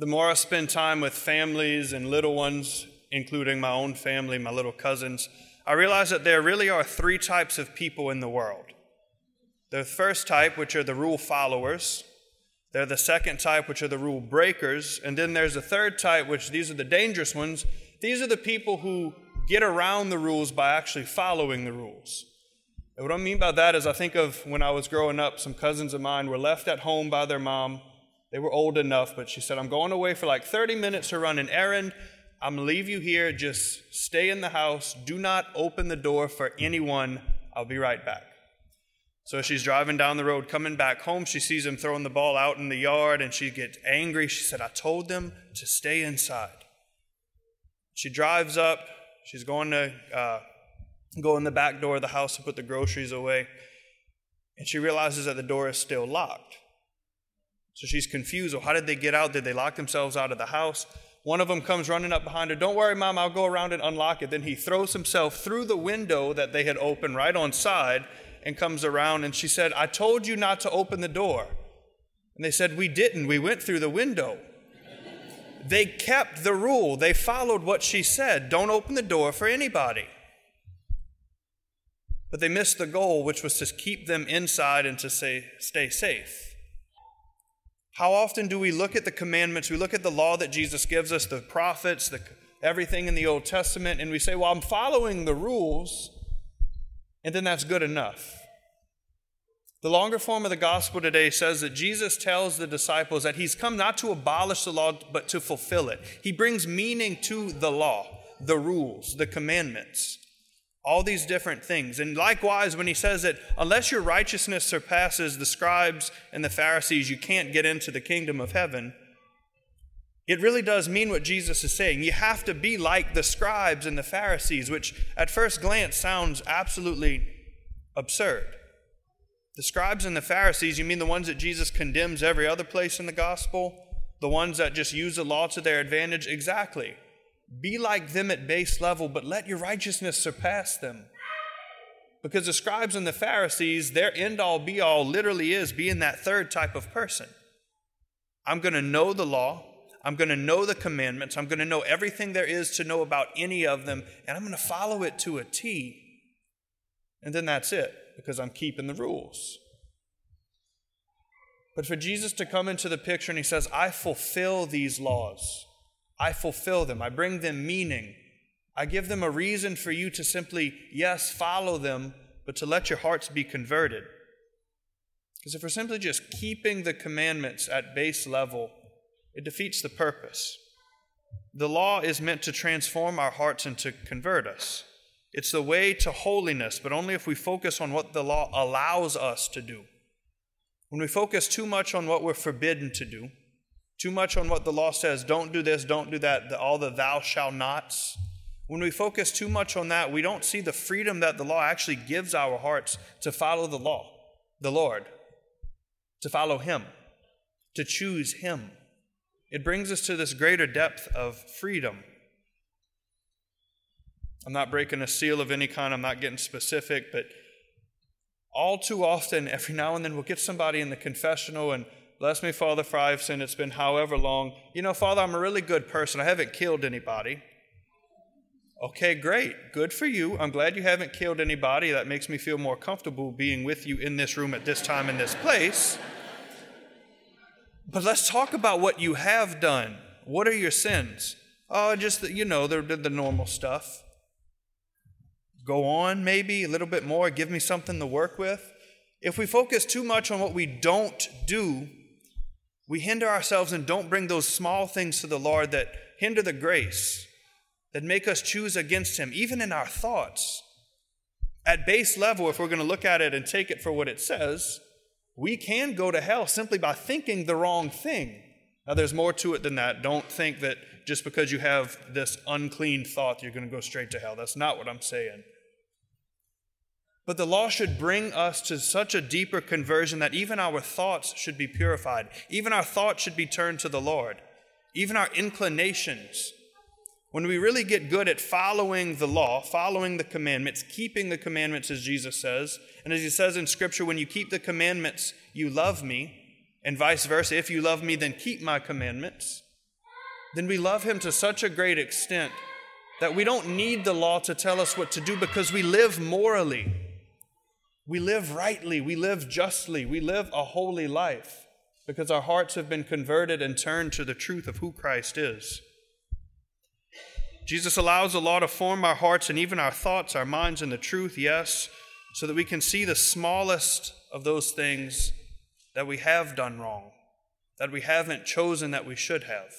The more I spend time with families and little ones, including my own family, my little cousins, I realize that there really are three types of people in the world. The first type, which are the rule followers, they're the second type, which are the rule breakers, and then there's a third type, which these are the dangerous ones. These are the people who get around the rules by actually following the rules. And what I mean by that is, I think of when I was growing up, some cousins of mine were left at home by their mom. They were old enough, but she said, I'm going away for like 30 minutes to run an errand. I'm going to leave you here. Just stay in the house. Do not open the door for anyone. I'll be right back. So she's driving down the road, coming back home. She sees him throwing the ball out in the yard and she gets angry. She said, I told them to stay inside. She drives up. She's going to uh, go in the back door of the house to put the groceries away. And she realizes that the door is still locked. So she's confused. Well, how did they get out? Did they lock themselves out of the house? One of them comes running up behind her. Don't worry, Mom, I'll go around and unlock it. Then he throws himself through the window that they had opened right on side and comes around. And she said, I told you not to open the door. And they said, We didn't. We went through the window. they kept the rule, they followed what she said don't open the door for anybody. But they missed the goal, which was to keep them inside and to say, stay safe. How often do we look at the commandments, we look at the law that Jesus gives us, the prophets, the, everything in the Old Testament, and we say, well, I'm following the rules, and then that's good enough. The longer form of the gospel today says that Jesus tells the disciples that he's come not to abolish the law, but to fulfill it. He brings meaning to the law, the rules, the commandments all these different things. And likewise, when he says that unless your righteousness surpasses the scribes and the Pharisees, you can't get into the kingdom of heaven, it really does mean what Jesus is saying. You have to be like the scribes and the Pharisees, which at first glance sounds absolutely absurd. The scribes and the Pharisees, you mean the ones that Jesus condemns every other place in the gospel? The ones that just use the law to their advantage? Exactly. Be like them at base level, but let your righteousness surpass them. Because the scribes and the Pharisees, their end all be all literally is being that third type of person. I'm going to know the law. I'm going to know the commandments. I'm going to know everything there is to know about any of them, and I'm going to follow it to a T. And then that's it, because I'm keeping the rules. But for Jesus to come into the picture and he says, I fulfill these laws. I fulfill them. I bring them meaning. I give them a reason for you to simply, yes, follow them, but to let your hearts be converted. Because if we're simply just keeping the commandments at base level, it defeats the purpose. The law is meant to transform our hearts and to convert us. It's the way to holiness, but only if we focus on what the law allows us to do. When we focus too much on what we're forbidden to do, too much on what the law says don't do this, don't do that, all the thou shall nots. When we focus too much on that, we don't see the freedom that the law actually gives our hearts to follow the law, the Lord, to follow Him, to choose Him. It brings us to this greater depth of freedom. I'm not breaking a seal of any kind, I'm not getting specific, but all too often, every now and then, we'll get somebody in the confessional and Bless me, Father, for I have sinned. It's been however long. You know, Father, I'm a really good person. I haven't killed anybody. Okay, great. Good for you. I'm glad you haven't killed anybody. That makes me feel more comfortable being with you in this room at this time in this place. But let's talk about what you have done. What are your sins? Oh, just, the, you know, the, the normal stuff. Go on, maybe a little bit more. Give me something to work with. If we focus too much on what we don't do, we hinder ourselves and don't bring those small things to the Lord that hinder the grace, that make us choose against Him, even in our thoughts. At base level, if we're going to look at it and take it for what it says, we can go to hell simply by thinking the wrong thing. Now, there's more to it than that. Don't think that just because you have this unclean thought, you're going to go straight to hell. That's not what I'm saying. But the law should bring us to such a deeper conversion that even our thoughts should be purified. Even our thoughts should be turned to the Lord. Even our inclinations. When we really get good at following the law, following the commandments, keeping the commandments as Jesus says, and as he says in Scripture, when you keep the commandments, you love me, and vice versa. If you love me, then keep my commandments. then we love Him to such a great extent that we don't need the law to tell us what to do because we live morally. We live rightly. We live justly. We live a holy life because our hearts have been converted and turned to the truth of who Christ is. Jesus allows the law to form our hearts and even our thoughts, our minds in the truth, yes, so that we can see the smallest of those things that we have done wrong, that we haven't chosen that we should have,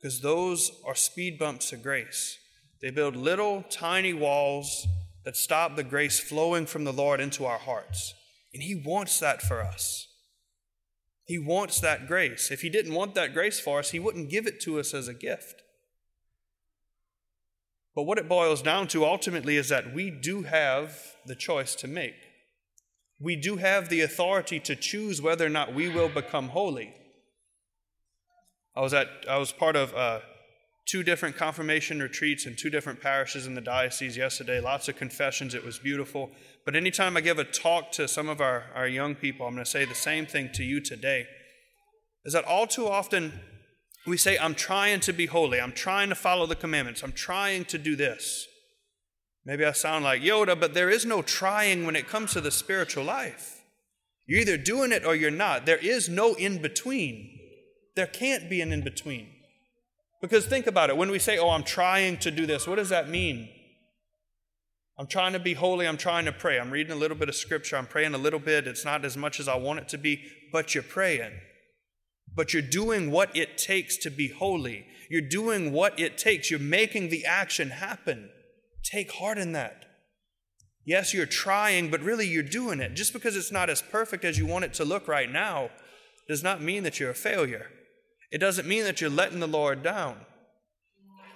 because those are speed bumps to grace. They build little tiny walls that stop the grace flowing from the Lord into our hearts. And He wants that for us. He wants that grace. If He didn't want that grace for us, He wouldn't give it to us as a gift. But what it boils down to ultimately is that we do have the choice to make. We do have the authority to choose whether or not we will become holy. I was at I was part of uh, two different confirmation retreats in two different parishes in the diocese yesterday. Lots of confessions. It was beautiful. But anytime I give a talk to some of our, our young people, I'm going to say the same thing to you today. Is that all too often we say, I'm trying to be holy. I'm trying to follow the commandments. I'm trying to do this. Maybe I sound like Yoda, but there is no trying when it comes to the spiritual life. You're either doing it or you're not. There is no in between. There can't be an in between. Because think about it. When we say, oh, I'm trying to do this, what does that mean? I'm trying to be holy. I'm trying to pray. I'm reading a little bit of scripture. I'm praying a little bit. It's not as much as I want it to be, but you're praying. But you're doing what it takes to be holy. You're doing what it takes. You're making the action happen. Take heart in that. Yes, you're trying, but really you're doing it. Just because it's not as perfect as you want it to look right now does not mean that you're a failure. It doesn't mean that you're letting the Lord down.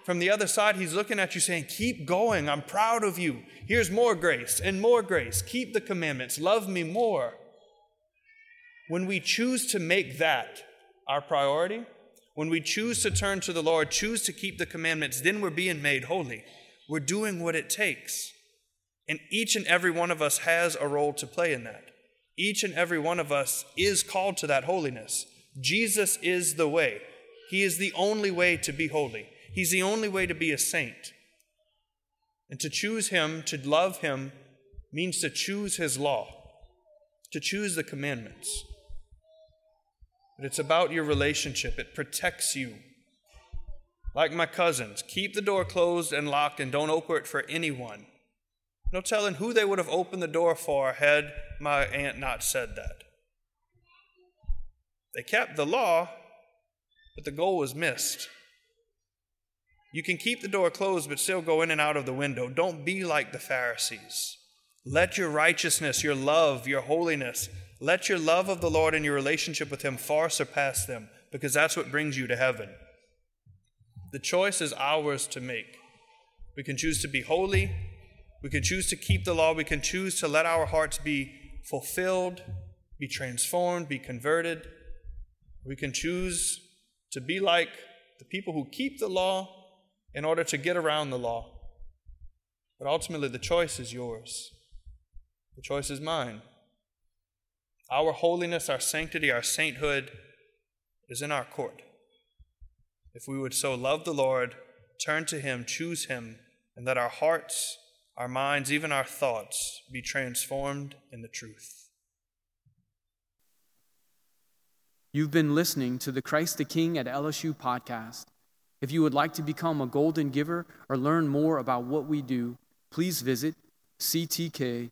From the other side, He's looking at you saying, Keep going. I'm proud of you. Here's more grace and more grace. Keep the commandments. Love me more. When we choose to make that our priority, when we choose to turn to the Lord, choose to keep the commandments, then we're being made holy. We're doing what it takes. And each and every one of us has a role to play in that. Each and every one of us is called to that holiness. Jesus is the way. He is the only way to be holy. He's the only way to be a saint. And to choose Him, to love Him, means to choose His law, to choose the commandments. But it's about your relationship, it protects you. Like my cousins, keep the door closed and locked and don't open it for anyone. No telling who they would have opened the door for had my aunt not said that. They kept the law, but the goal was missed. You can keep the door closed, but still go in and out of the window. Don't be like the Pharisees. Let your righteousness, your love, your holiness, let your love of the Lord and your relationship with Him far surpass them, because that's what brings you to heaven. The choice is ours to make. We can choose to be holy. We can choose to keep the law. We can choose to let our hearts be fulfilled, be transformed, be converted. We can choose to be like the people who keep the law in order to get around the law. But ultimately, the choice is yours. The choice is mine. Our holiness, our sanctity, our sainthood is in our court. If we would so love the Lord, turn to Him, choose Him, and let our hearts, our minds, even our thoughts be transformed in the truth. You've been listening to the Christ the King at LSU podcast. If you would like to become a golden giver or learn more about what we do, please visit ctklsu.org.